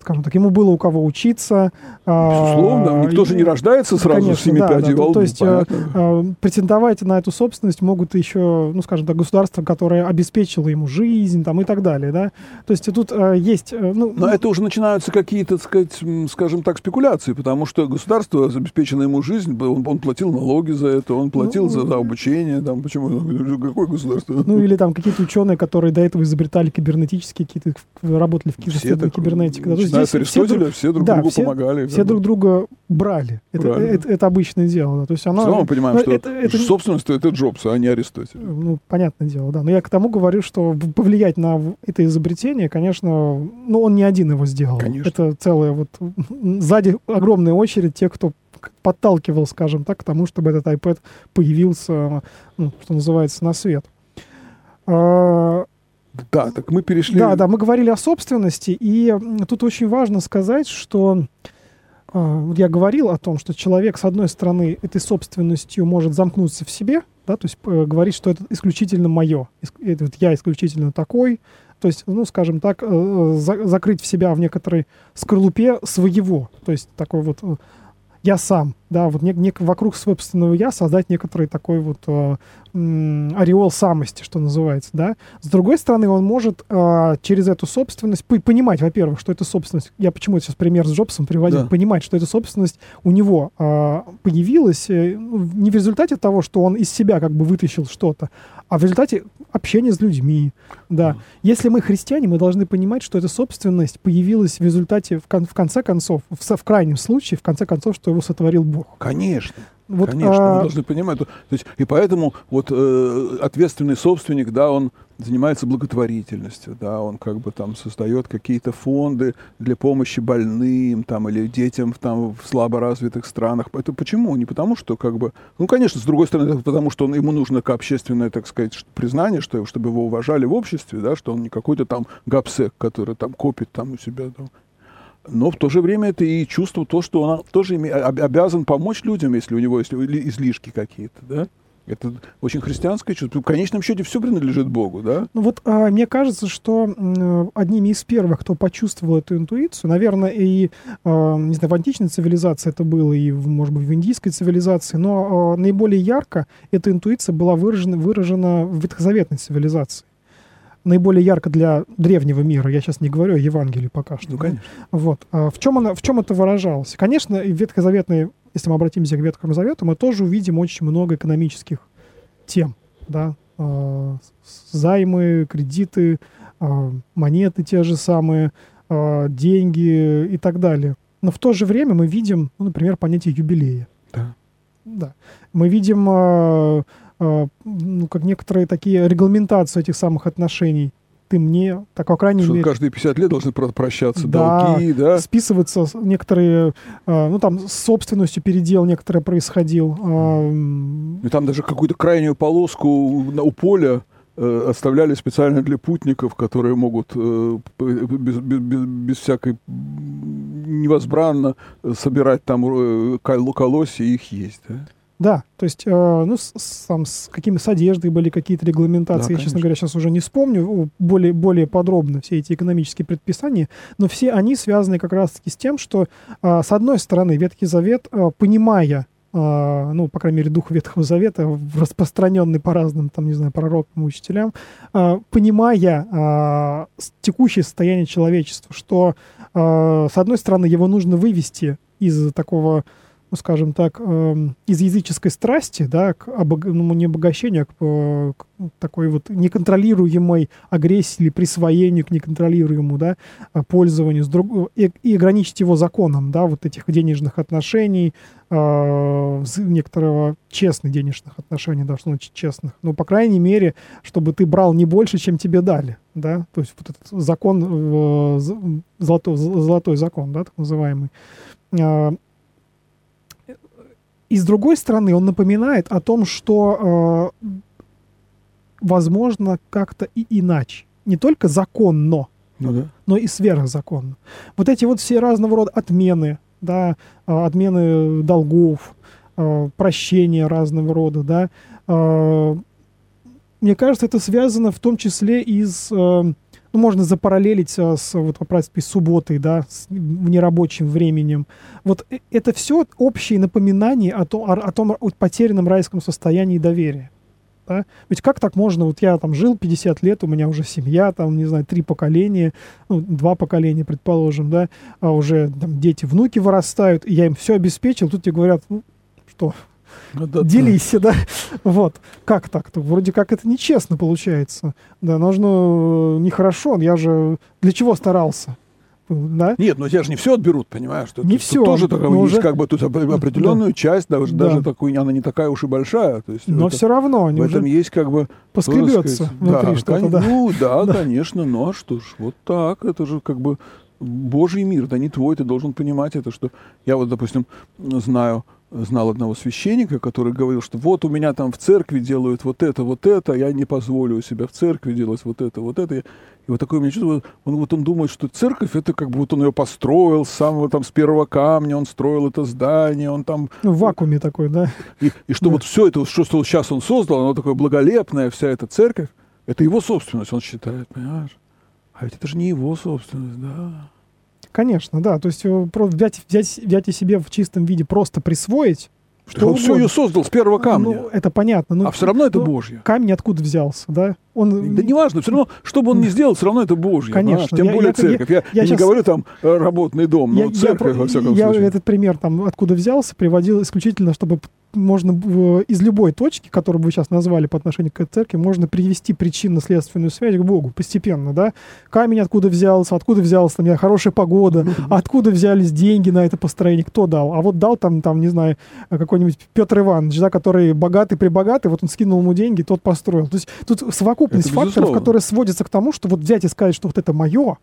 скажем так, ему было у кого учиться. а, Безусловно, никто же не и- рождается сразу Конечно, с семи да, пядей да, во то- есть э, понятно. э, претендовать на эту собственность могут еще, ну, скажем так, государство, которое обеспечило ему жизнь там, и так далее. Да? То есть тут э, есть... э, ну, Но это уже начинаются какие-то, так сказать, скажем так, спекуляции, потому что государство обеспечило ему жизнь, он, он платил налоги за это, он платил Ну, за, за обучение, там, почему, какое государство? Ну, или там какие-то ученые, которые до этого изобретали кибернетические какие-то, работали в кибернетике. да. Здесь все друг- Аристотеля, все друг да, другу все- помогали. все друг друга брали. Это, Правильно. это, это обычное дело. Да. То есть равно мы понимаем, ну, что это- это собственность это Джобс, а не Аристотель. Ну, понятное дело, да. Но я к тому говорю, что повлиять на это изобретение, конечно, ну, он не один его сделал. Конечно. Это целая вот сзади огромная очередь тех, кто подталкивал, скажем так, к тому, чтобы этот iPad появился, ну, что называется, на свет. Да, так мы перешли. Да, да, мы говорили о собственности, и тут очень важно сказать, что а, я говорил о том, что человек, с одной стороны, этой собственностью может замкнуться в себе, да, то есть э, говорить, что это исключительно мое, это вот я исключительно такой, то есть, ну, скажем так, э, за, закрыть в себя в некоторой скорлупе своего, то есть такой вот э, я сам, да, вот не, не, вокруг собственного я создать некоторый такой вот э, ореол самости, что называется, да. С другой стороны, он может э, через эту собственность понимать, во-первых, что это собственность. Я почему сейчас пример с Джобсом приводил, да. понимать, что эта собственность у него э, появилась э, ну, не в результате того, что он из себя как бы вытащил что-то, а в результате общения с людьми, да. Mm. Если мы христиане, мы должны понимать, что эта собственность появилась в результате, в, кон в конце концов, в, в крайнем случае, в конце концов, что его сотворил Бог. Конечно. Вот, Конечно, а... мы должны понимать. То, то есть, и поэтому вот э, ответственный собственник, да, он занимается благотворительностью, да, он как бы там создает какие-то фонды для помощи больным там или детям там в слаборазвитых странах. Это почему? Не потому что как бы, ну, конечно, с другой стороны, это потому что он, ему нужно общественное, так сказать, признание, что, чтобы его уважали в обществе, да, что он не какой-то там гапсек, который там копит там у себя там, но в то же время это и чувство то, что он тоже обязан помочь людям, если у него есть излишки какие-то, да? Это очень христианское чувство. В конечном счете все принадлежит Богу, да? Ну вот а, мне кажется, что э, одними из первых, кто почувствовал эту интуицию, наверное, и, э, не знаю, в античной цивилизации это было, и, может быть, в индийской цивилизации, но э, наиболее ярко эта интуиция была выражена, выражена в ветхозаветной цивилизации наиболее ярко для древнего мира. Я сейчас не говорю о Евангелии пока что. Ну, конечно. Вот. А в, чем она, в чем это выражалось? Конечно, в ветхозаветной, если мы обратимся к Ветхому Завету, мы тоже увидим очень много экономических тем. Да? А, займы, кредиты, а, монеты те же самые, а, деньги и так далее. Но в то же время мы видим, ну, например, понятие юбилея. Да. Да. Мы видим ну, как некоторые такие регламентации этих самых отношений. Ты мне, так, по крайней Что мере... каждые 50 лет должны прощаться да, долги, да? списываться некоторые, э, ну, там, с собственностью передел некоторые происходил. Э, И там даже какую-то крайнюю полоску у поля оставляли специально для путников, которые могут без, без, без всякой невозбранно собирать там колосья и их есть, да? Да, то есть, э, ну, с, с, там, с какими с одеждой были какие-то регламентации, да, я, честно говоря, сейчас уже не вспомню более, более подробно все эти экономические предписания, но все они связаны как раз-таки с тем, что, э, с одной стороны, Ветхий Завет, э, понимая Uh, ну, по крайней мере, дух Ветхого Завета, распространенный по разным, там, не знаю, пророкам, учителям, uh, понимая текущее состояние человечества, что, с одной стороны, его нужно вывести из такого ну, скажем так, э, из языческой страсти, да, к обог... ну, не обогащению, а к, э, к такой вот неконтролируемой агрессии или присвоению к неконтролируемому, да, а, пользованию с друг... и, и ограничить его законом, да, вот этих денежных отношений, э, некоторого честных денежных отношений, должно быть честных, но, по крайней мере, чтобы ты брал не больше, чем тебе дали, да, то есть вот этот закон, э, золотой, золотой закон, да, так называемый, э, и с другой стороны, он напоминает о том, что э, возможно как-то и иначе. Не только законно, ну, да. но и сверхзаконно. Вот эти вот все разного рода отмены, да, э, отмены долгов, э, прощения разного рода, да, э, мне кажется, это связано в том числе и с э, ну, можно запараллелить а, с, вот, по субботой, да, с нерабочим временем. Вот э, это все общие напоминания о том, о, о том о потерянном райском состоянии доверия. Да? Ведь как так можно, вот я там жил 50 лет, у меня уже семья, там, не знаю, три поколения, ну, два поколения, предположим, да, а уже там дети, внуки вырастают, и я им все обеспечил, тут тебе говорят, ну, что, ну, да, делись, да. да. Вот. Как так-то? Вроде как это нечестно получается. Да, нужно э, нехорошо. Я же для чего старался? Да? Нет, но тебя же не все отберут, понимаешь? Что не тут, все. тоже такая, есть уже... как бы тут определенную да. часть, даже, да. даже такой, она не такая уж и большая. То есть но это, все равно. В этом есть как бы... Поскребется внутри да, что-то, да. Ну да, да, конечно, ну а что ж, вот так, это же как бы Божий мир, да не твой, ты должен понимать это, что я вот, допустим, знаю знал одного священника, который говорил, что вот у меня там в церкви делают вот это, вот это, я не позволю у себя в церкви делать вот это, вот это. И вот такое у меня чувство, он, вот он думает, что церковь, это как бы вот он ее построил с самого там, с первого камня, он строил это здание, он там... Ну, в вакууме такой, да. И, и что да. вот все это, что, что сейчас он создал, оно такое благолепное, вся эта церковь, это его собственность, он считает, понимаешь? А ведь это же не его собственность, да. Конечно, да. То есть э, взять, взять, взять и себе в чистом виде просто присвоить, что он угодно. все ее создал с первого камня. Ну, это понятно. Но, а все равно это ну, Божье. Камень откуда взялся, да? Он... Да неважно, все равно, что бы он ни сделал, все равно это Божье. Конечно. Тем я, более я, церковь. Я, я, я, я сейчас... не говорю там э, работный дом, но я, церковь, я, во всяком я случае. этот пример там откуда взялся, приводил исключительно, чтобы можно из любой точки, которую вы сейчас назвали по отношению к церкви, можно привести причинно-следственную связь к Богу постепенно, да? Камень откуда взялся, откуда взялась там хорошая погода, откуда взялись деньги на это построение, кто дал? А вот дал там, там не знаю, какой-нибудь Петр Иванович, да, который богатый прибогатый, вот он скинул ему деньги, тот построил. То есть тут совокупность факторов, которые сводятся к тому, что вот взять и сказать, что вот это мое,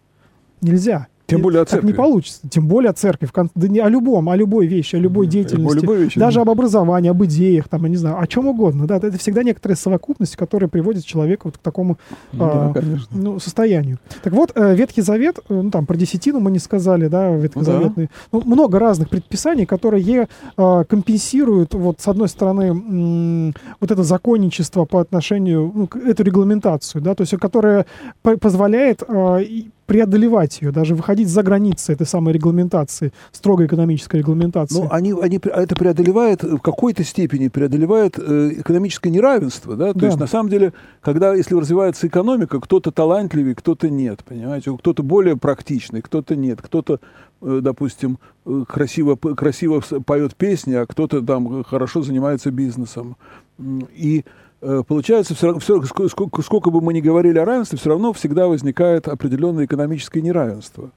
нельзя. Тем более о церкви. Не получится. Тем более о церкви. Да не о любом, о любой вещи, о любой деятельности. Любой вещи, даже да. об образовании, об идеях, там, я не знаю, о чем угодно. Да, это всегда некоторая совокупность, которая приводит человека вот к такому да, а, ну, состоянию. Так вот, э, Ветхий Завет, э, ну там про десятину мы не сказали, да, ветхозаветный. Ну, да. ну, много разных предписаний, которые а, компенсируют, вот с одной стороны, м- вот это законничество по отношению, ну, к эту регламентацию, да, то есть которая позволяет а, преодолевать ее, даже выходить за границы этой самой регламентации, строгой экономической регламентации. Ну, они, они это преодолевает, в какой-то степени преодолевает э, экономическое неравенство, да? То да. есть, на самом деле, когда, если развивается экономика, кто-то талантливый, кто-то нет, понимаете? Кто-то более практичный, кто-то нет, кто-то, э, допустим, э, красиво, красиво поет песни, а кто-то там хорошо занимается бизнесом. И Э, получается, все, все, сколько, сколько бы мы ни говорили о равенстве, все равно всегда возникает определенное экономическое неравенство.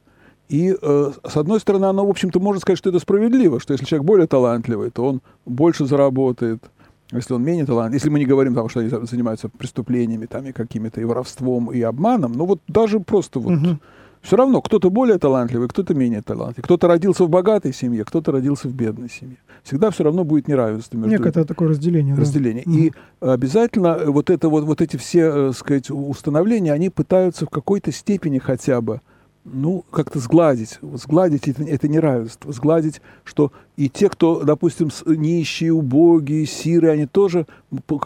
И, э, с одной стороны, оно, в общем-то, может сказать, что это справедливо, что если человек более талантливый, то он больше заработает, если он менее талантливый, если мы не говорим, там, что они занимаются преступлениями, там, и какими-то и воровством, и обманом, ну вот даже просто вот... Угу. Все равно кто-то более талантливый, кто-то менее талантливый. Кто-то родился в богатой семье, кто-то родился в бедной семье. Всегда все равно будет неравенство между Некое такое разделение. Разделение. Да. И mm. обязательно вот, это, вот, вот эти все, э, сказать, установления, они пытаются в какой-то степени хотя бы ну, как-то сгладить, сгладить это, это неравенство, сгладить, что и те, кто, допустим, нищие, убогие, сиры, они тоже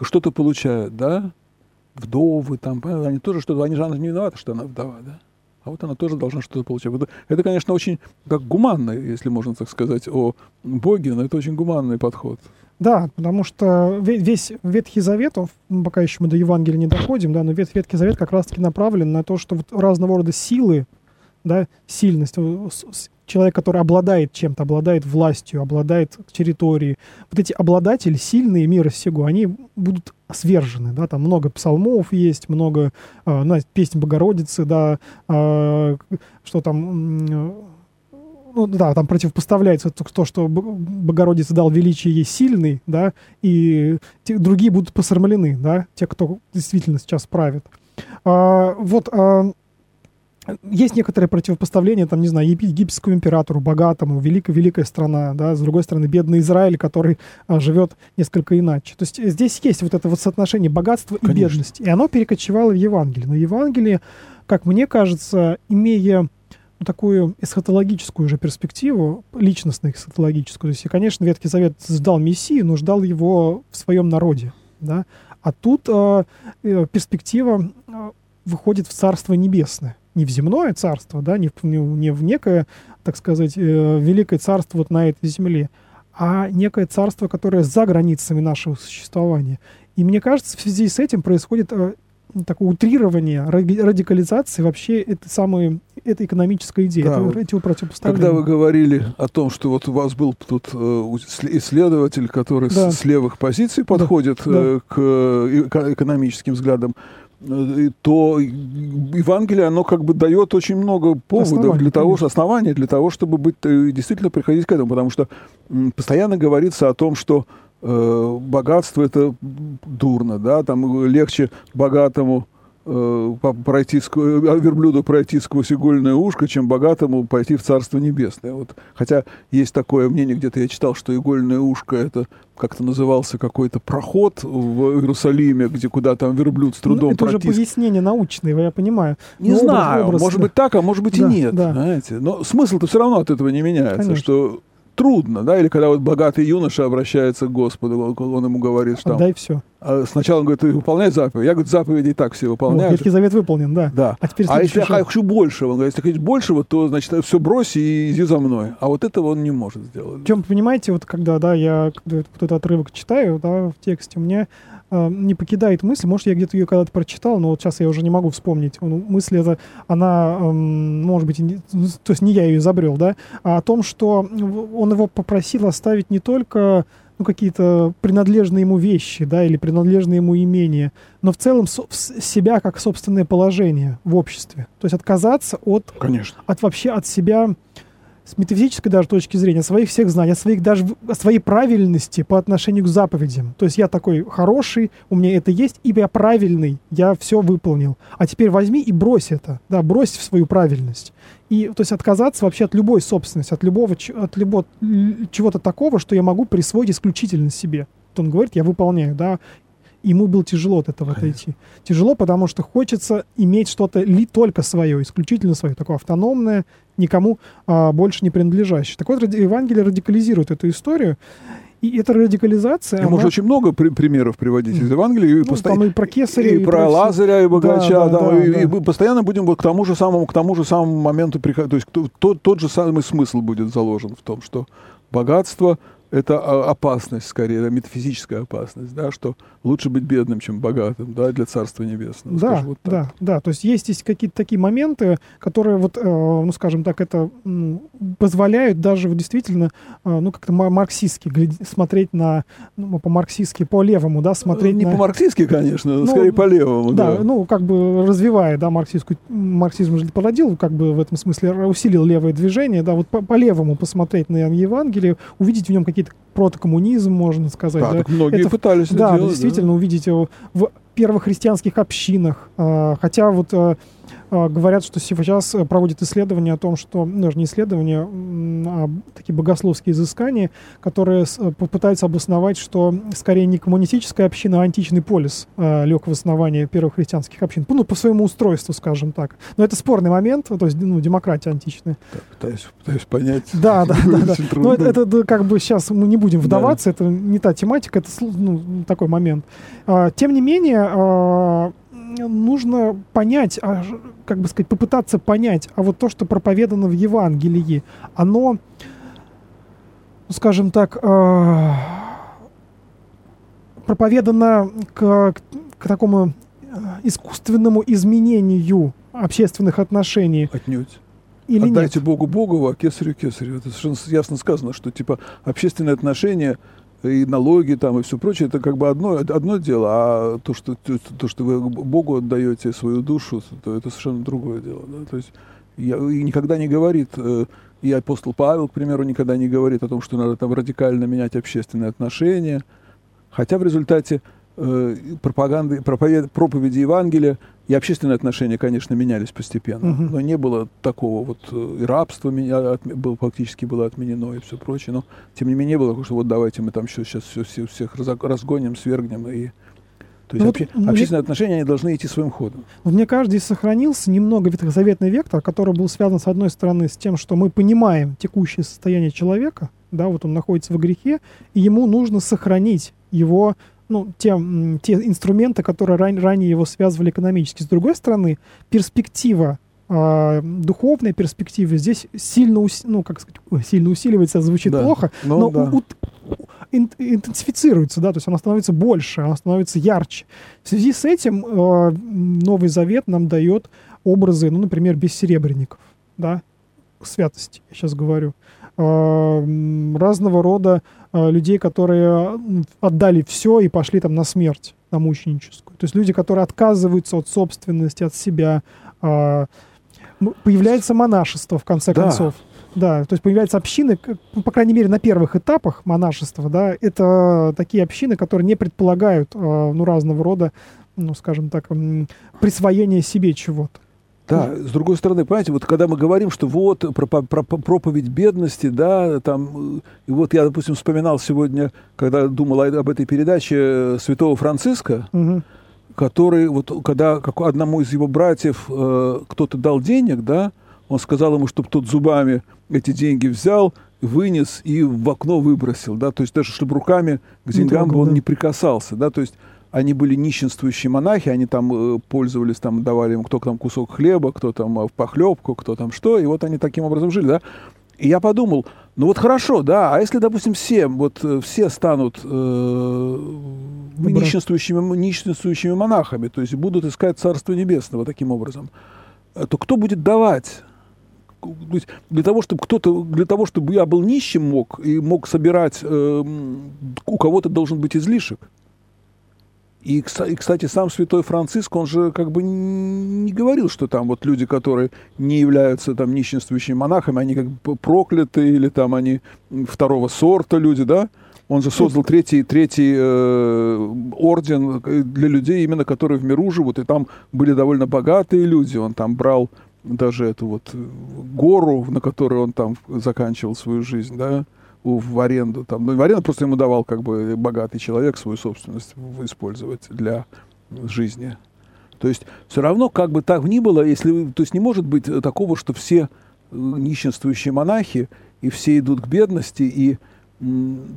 что-то получают, да, вдовы там, они тоже что-то, они же не виноваты, что она вдова, да а вот она тоже должна что-то получать. Это, конечно, очень как гуманно, если можно так сказать, о Боге, но это очень гуманный подход. Да, потому что весь Ветхий Завет, он, пока еще мы до Евангелия не доходим, да, но Ветхий Завет как раз-таки направлен на то, что вот разного рода силы, да, сильность, человек, который обладает чем-то, обладает властью, обладает территорией, вот эти обладатели, сильные мира сего, они будут свержены, да, там много псалмов есть, много, э, ну, песни Богородицы, да, э, что там, э, ну да, там противопоставляется то, что Богородица дал величие ей сильный, да, и те, другие будут посрамлены, да, те, кто действительно сейчас правит. А, вот, а, есть некоторое противопоставление, там, не знаю, египетскому императору, богатому, великая-великая страна, да, с другой стороны, бедный Израиль, который а, живет несколько иначе. То есть здесь есть вот это вот соотношение богатства и бедности, и оно перекочевало в Евангелие. Но Евангелие, как мне кажется, имея ну, такую эсхатологическую же перспективу, личностно-эсхатологическую, то есть, и, конечно, Ветхий Завет ждал Мессию, но ждал его в своем народе, да, а тут э, перспектива э, выходит в Царство Небесное не в земное царство, да, не в, не в некое, так сказать, э, великое царство вот на этой земле, а некое царство, которое за границами нашего существования. И мне кажется, в связи с этим происходит э, такое утрирование, радикализации вообще этой самой этой экономической идеи, да. это, эти противопоставления. Когда вы говорили о том, что вот у вас был тут э, исследователь, который да. с, с левых позиций подходит да. Э, к э, экономическим взглядам, Э, то Евангелие, оно как бы дает очень много поводов основания, для того, конечно. оснований для того, чтобы быть, э, действительно приходить к этому, потому что постоянно говорится о том, что э, богатство это дурно, да, там легче богатому э, пройти, ск- а верблюду пройти сквозь игольное ушко, чем богатому пойти в Царство Небесное. Вот. Хотя есть такое мнение, где-то я читал, что игольное ушко это как-то назывался какой-то проход в Иерусалиме, где куда там верблюд с трудом Ну, это уже протис- пояснение научное, я понимаю. Не Ну, образ- знаю, образ, может да. быть так, а может быть Да, и нет, да. знаете. Но смысл-то все равно от этого не меняется, Конечно. что трудно, да, или когда вот богатый юноша обращается к Господу, он, ему говорит, что там, Отдай все. сначала он говорит, ты выполняй заповедь. Я говорю, заповеди и так все выполняют. Ветхий Завет выполнен, да. Да. А теперь А если я шаг. хочу большего, он говорит, если хочешь большего, то, значит, все брось и иди за мной. А вот этого он не может сделать. Причем, понимаете, вот когда, да, я вот этот отрывок читаю, да, в тексте, мне э, не покидает мысль, может, я где-то ее когда-то прочитал, но вот сейчас я уже не могу вспомнить. Ну, мысль эта, она, эм, может быть, не- ну, то есть не я ее изобрел, да, а о том, что он его попросил оставить не только ну, какие-то принадлежные ему вещи, да, или принадлежные ему имения, но в целом со- себя как собственное положение в обществе. То есть отказаться от Конечно. от вообще от себя с метафизической даже точки зрения, своих всех знаний, от своих даже от своей правильности по отношению к заповедям. То есть я такой хороший, у меня это есть, и я правильный, я все выполнил. А теперь возьми и брось это, да, брось в свою правильность. И, то есть отказаться вообще от любой собственности, от любого, от любого чего-то такого, что я могу присвоить исключительно себе. Вот он говорит, я выполняю, да, ему было тяжело от этого отойти. Тяжело, потому что хочется иметь что-то ли только свое, исключительно свое, такое автономное, никому а, больше не принадлежащее. Так вот, Евангелие радикализирует эту историю, и эта радикализация... Я она- можно очень много при- примеров приводить из. Евангелия. И, ну, посто- там и про кесаря, и про всё. Лазаря, и богача, Да, да, да, да, и, да. и мы постоянно будем вот к тому же самому, к тому же самому моменту приходить. То есть тот, тот же самый смысл будет заложен в том, что богатство это а, опасность, скорее, это метафизическая опасность, да, что лучше быть бедным, чем богатым, да, для Царства Небесного. Да, вот так. да, да. То есть есть, есть какие-то такие моменты, которые вот, э, ну, скажем так, это позволяют даже вот действительно, э, ну, как-то ма- марксистски смотреть на, ну, по-марксистски, по-левому, да, смотреть Не на... по-марксистски, конечно, Ну, скорее по-левому. Да, Да, ну, как бы развивая, да, марксистскую, марксизм же породил, как бы в этом смысле усилил левое движение, да, вот по- по-левому посмотреть на Евангелие, увидеть в нем какие-то протокоммунизм, можно сказать, Да, да, так многие это- пытались это да, делать. действительно увидеть его в первохристианских общинах. А, Хотя вот а, говорят, что сейчас э, проводят исследования о том, что, ну, даже не исследования, а такие богословские изыскания, которые с- попытаются обосновать, что скорее не коммунистическая община, а античный полис а, лег в основание первых христианских общин. Ну, по своему устройству, скажем так. Но это спорный момент, то есть, ну, демократия античная. Так, пытаюсь, пытаюсь понять. Да, да, да, Но это, как бы сейчас мы не будем Да. вдаваться, это не та тематика, это ну, такой момент. А, тем не менее, а, нужно понять, а, как бы сказать, попытаться понять, а вот то, что проповедано в Евангелии, оно, скажем так, а, проповедано к, к такому а, искусственному изменению общественных отношений Отнюдь. или Отдайте нет? Богу Богу, а кесарю кесарю. Это совершенно ясно сказано, что типа общественные отношения и налоги там и все прочее, это как бы одно, одно дело, а то, что, то, то, что вы Богу отдаете свою душу, то это совершенно другое дело. Да? То есть я, и никогда не говорит, э, и апостол Павел, к примеру, никогда не говорит о том, что надо там радикально менять общественные отношения, хотя в результате пропаганды, проповед- проповеди Евангелия и общественные отношения, конечно, менялись постепенно, Мгм. но не было такого вот э, и рабство меня, было, фактически было отменено и все прочее, но тем не менее было такое, что вот давайте мы там сейчас все, все, всех разгоним, свергнем и то есть Ну вот обще- мне- общественные отношения они должны идти своим ходом. Вот мне кажется, здесь сохранился немного ветхозаветный вектор, который был связан, с одной стороны, с тем, что мы понимаем текущее состояние человека, да, вот он находится в грехе, и ему нужно сохранить его, ну, те, те инструменты, которые ран- ранее его связывали экономически. С другой стороны, перспектива а, духовная перспектива здесь сильно, ус- ну, как сказать, сильно усиливается, звучит Да. плохо, Ну, но да. у- у- ин- интенсифицируется, да, то есть она становится больше, она становится ярче. В связи с этим э, Новый Завет нам дает образы, ну, например, бессеребренников, да, святости, я сейчас говорю, Э, разного рода э, людей, которые м, отдали все и пошли там на смерть, на мученическую. То есть люди, которые отказываются от собственности, от себя. э, м, Появляется монашество, в конце Да. концов. Да, то есть появляются общины, ну, по крайней мере, на первых этапах монашества, да, это такие общины, которые не предполагают, э, ну, разного рода ну, скажем так, присвоения себе чего-то. Да, с другой стороны, понимаете, вот когда мы говорим, что вот про, про, про проповедь бедности, да, там, и вот я, допустим, вспоминал сегодня, когда думал об этой передаче э, святого Франциска, угу. который, вот когда как одному из его братьев э, кто-то дал денег, да, он сказал ему, чтобы тот зубами эти деньги взял, вынес и в окно выбросил, да, то есть даже чтобы руками к деньгам бы он да. не прикасался, да, то есть они были нищенствующие монахи, они там э, пользовались, там давали им кто там кусок хлеба, кто там э, похлебку, кто там что, и вот они таким образом жили, да. И я подумал, ну вот хорошо, да, а если, допустим, все, вот э, все станут э, нищенствующими, нищенствующими монахами, то есть будут искать Царство Небесного таким образом, то кто будет давать? для того, чтобы кто-то, для того, чтобы я был нищим мог и мог собирать, э, у кого-то должен быть излишек. И, кстати, сам святой Франциск, он же как бы не говорил, что там вот люди, которые не являются там нищенствующими монахами, они как бы прокляты или там они второго сорта люди, да? Он же создал третий, третий э, орден для людей, именно которые в миру живут, и там были довольно богатые люди. Он там брал даже эту вот гору, на которой он там заканчивал свою жизнь, да, в аренду. Там, ну, в аренду просто ему давал как бы богатый человек свою собственность использовать для жизни. То есть все равно, как бы так ни было, если, то есть не может быть такого, что все э, нищенствующие монахи и все идут к бедности, и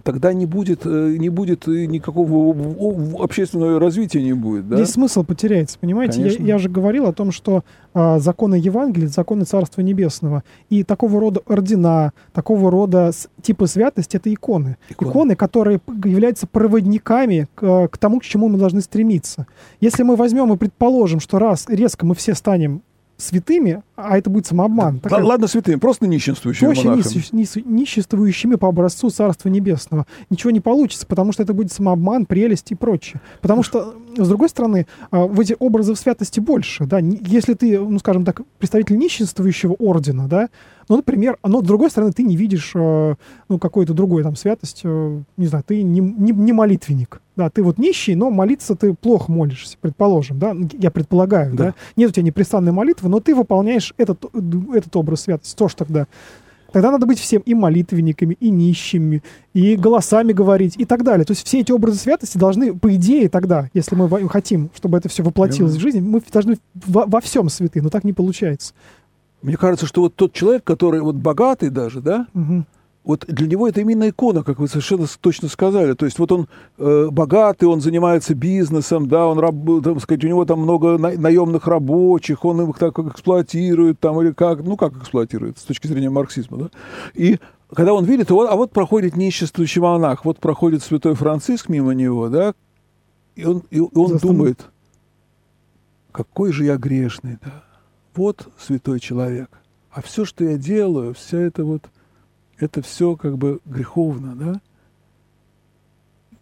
тогда не будет, э, не будет никакого общественного развития не будет. Да? Здесь смысл потеряется, понимаете? Я, я же говорил о том, что а, законы Евангелия, законы Царства Небесного и такого рода ордена, такого рода типа святости — это иконы. иконы. Иконы, которые являются проводниками к, к тому, к чему мы должны стремиться. Если мы возьмем и предположим, что раз резко мы все станем святыми, а это будет самообман. Такая... Ладно, святыми, просто нищенствующими Проще монахами. нищенствующими по образцу Царства Небесного. Ничего не получится, потому что это будет самообман, прелесть и прочее. Потому что, с другой стороны, а, в эти образы в святости больше. Да? Если ты, ну, скажем так, представитель нищенствующего ордена, да, ну, например, но с другой стороны, ты не видишь, э, ну, какой-то другой там святость, э, не знаю, ты не, не, не молитвенник, да, ты вот нищий, но молиться ты плохо молишься, предположим, да, я предполагаю, да, да? нет у тебя непрестанной молитвы, но ты выполняешь этот, этот образ святости, что ж тогда? Тогда надо быть всем и молитвенниками, и нищими, и голосами говорить, и так далее. То есть все эти образы святости должны, по идее, тогда, если мы хотим, чтобы это все воплотилось Прямо. в жизнь, мы должны во, во всем святы, но так не получается. Мне кажется, что вот тот человек, который вот богатый даже, да, угу. Вот для него это именно икона, как вы совершенно точно сказали. То есть вот он э, богатый, он занимается бизнесом, да, он, раб, там, сказать, у него там много на, наемных рабочих, он их так эксплуатирует там или как, ну как эксплуатирует с точки зрения марксизма, да. И когда он видит, вот, а вот проходит ниществующий монах, вот проходит святой Франциск мимо него, да, и он, и он думает, какой же я грешный, да вот святой человек. А все, что я делаю, вся это вот, это все как бы греховно, да?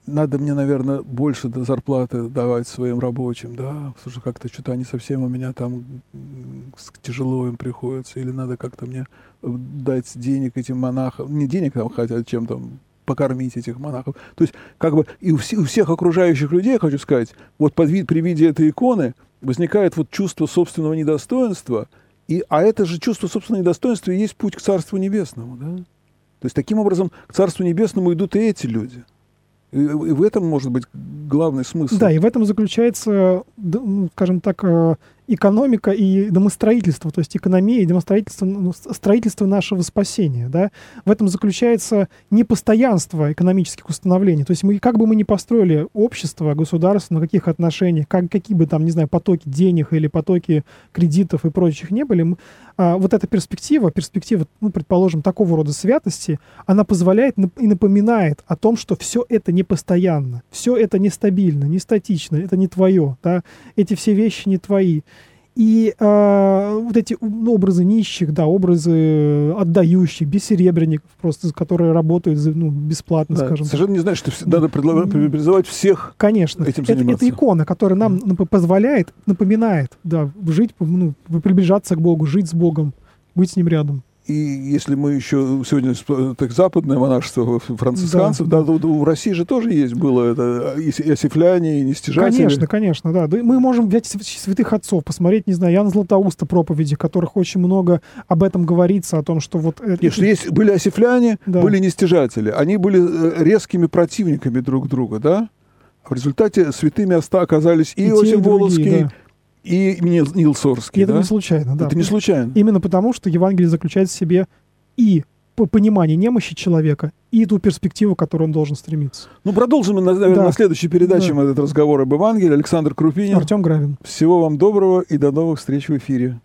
Надо мне, наверное, больше зарплаты давать своим рабочим, да, что как-то что-то они совсем у меня там тяжело им приходится, или надо как-то мне дать денег этим монахам, не денег там, хотя чем там покормить этих монахов. То есть, как бы, и у, вс- у всех окружающих людей, хочу сказать, вот под вид, при виде этой иконы, возникает вот чувство собственного недостоинства, и, а это же чувство собственного недостоинства и есть путь к Царству Небесному. Да? То есть таким образом к Царству Небесному идут и эти люди. И, и в этом может быть главный смысл. Да, и в этом заключается, ну, скажем так, э, экономика и домостроительство, то есть экономия и домостроительство, ну, строительство нашего спасения. Да? В этом заключается непостоянство экономических установлений. То есть мы, как бы мы ни построили общество, государство, на каких отношениях, как, какие бы там, не знаю, потоки денег или потоки кредитов и прочих не были, мы, а, вот эта перспектива, перспектива, ну, предположим, такого рода святости, она позволяет и напоминает о том, что все это не постоянно, все это нестабильно, не статично, это не твое, да? эти все вещи не твои. И э, вот эти ну, образы нищих, да, образы отдающих, бессеребренников, просто, которые работают ну, бесплатно, да, скажем Совершенно не значит, что надо призывать всех Конечно. этим заниматься. Это, это икона, которая нам mm. позволяет, напоминает, да, жить, ну, приближаться к Богу, жить с Богом, быть с Ним рядом. И если мы еще сегодня так западное монашество францисканцев, да, Да, у России же тоже есть было это и осифляне, и нестяжатели. Конечно, конечно, да. Да Мы можем взять св- святых отцов, посмотреть, не знаю, Яна Златоуста проповеди, в которых очень много об этом говорится, о том, что вот... э, Нет, что есть, были осифляне, Да. были нестяжатели. Они были э, резкими противниками друг друга, да? А в результате святыми оказались и, и Иосиф Волоцкий, да. И Нил, Нил И Сорский, это да? не случайно, да. Это не случайно. Именно потому, что Евангелие заключает в себе и по- понимание немощи человека, и ту перспективу, к которой он должен стремиться. Ну, продолжим, на- наверное, Да. на следующей передаче Да. мы этот разговор об Евангелии. Александр Крупинин. Артем Гравин. Всего вам доброго и до новых встреч в эфире.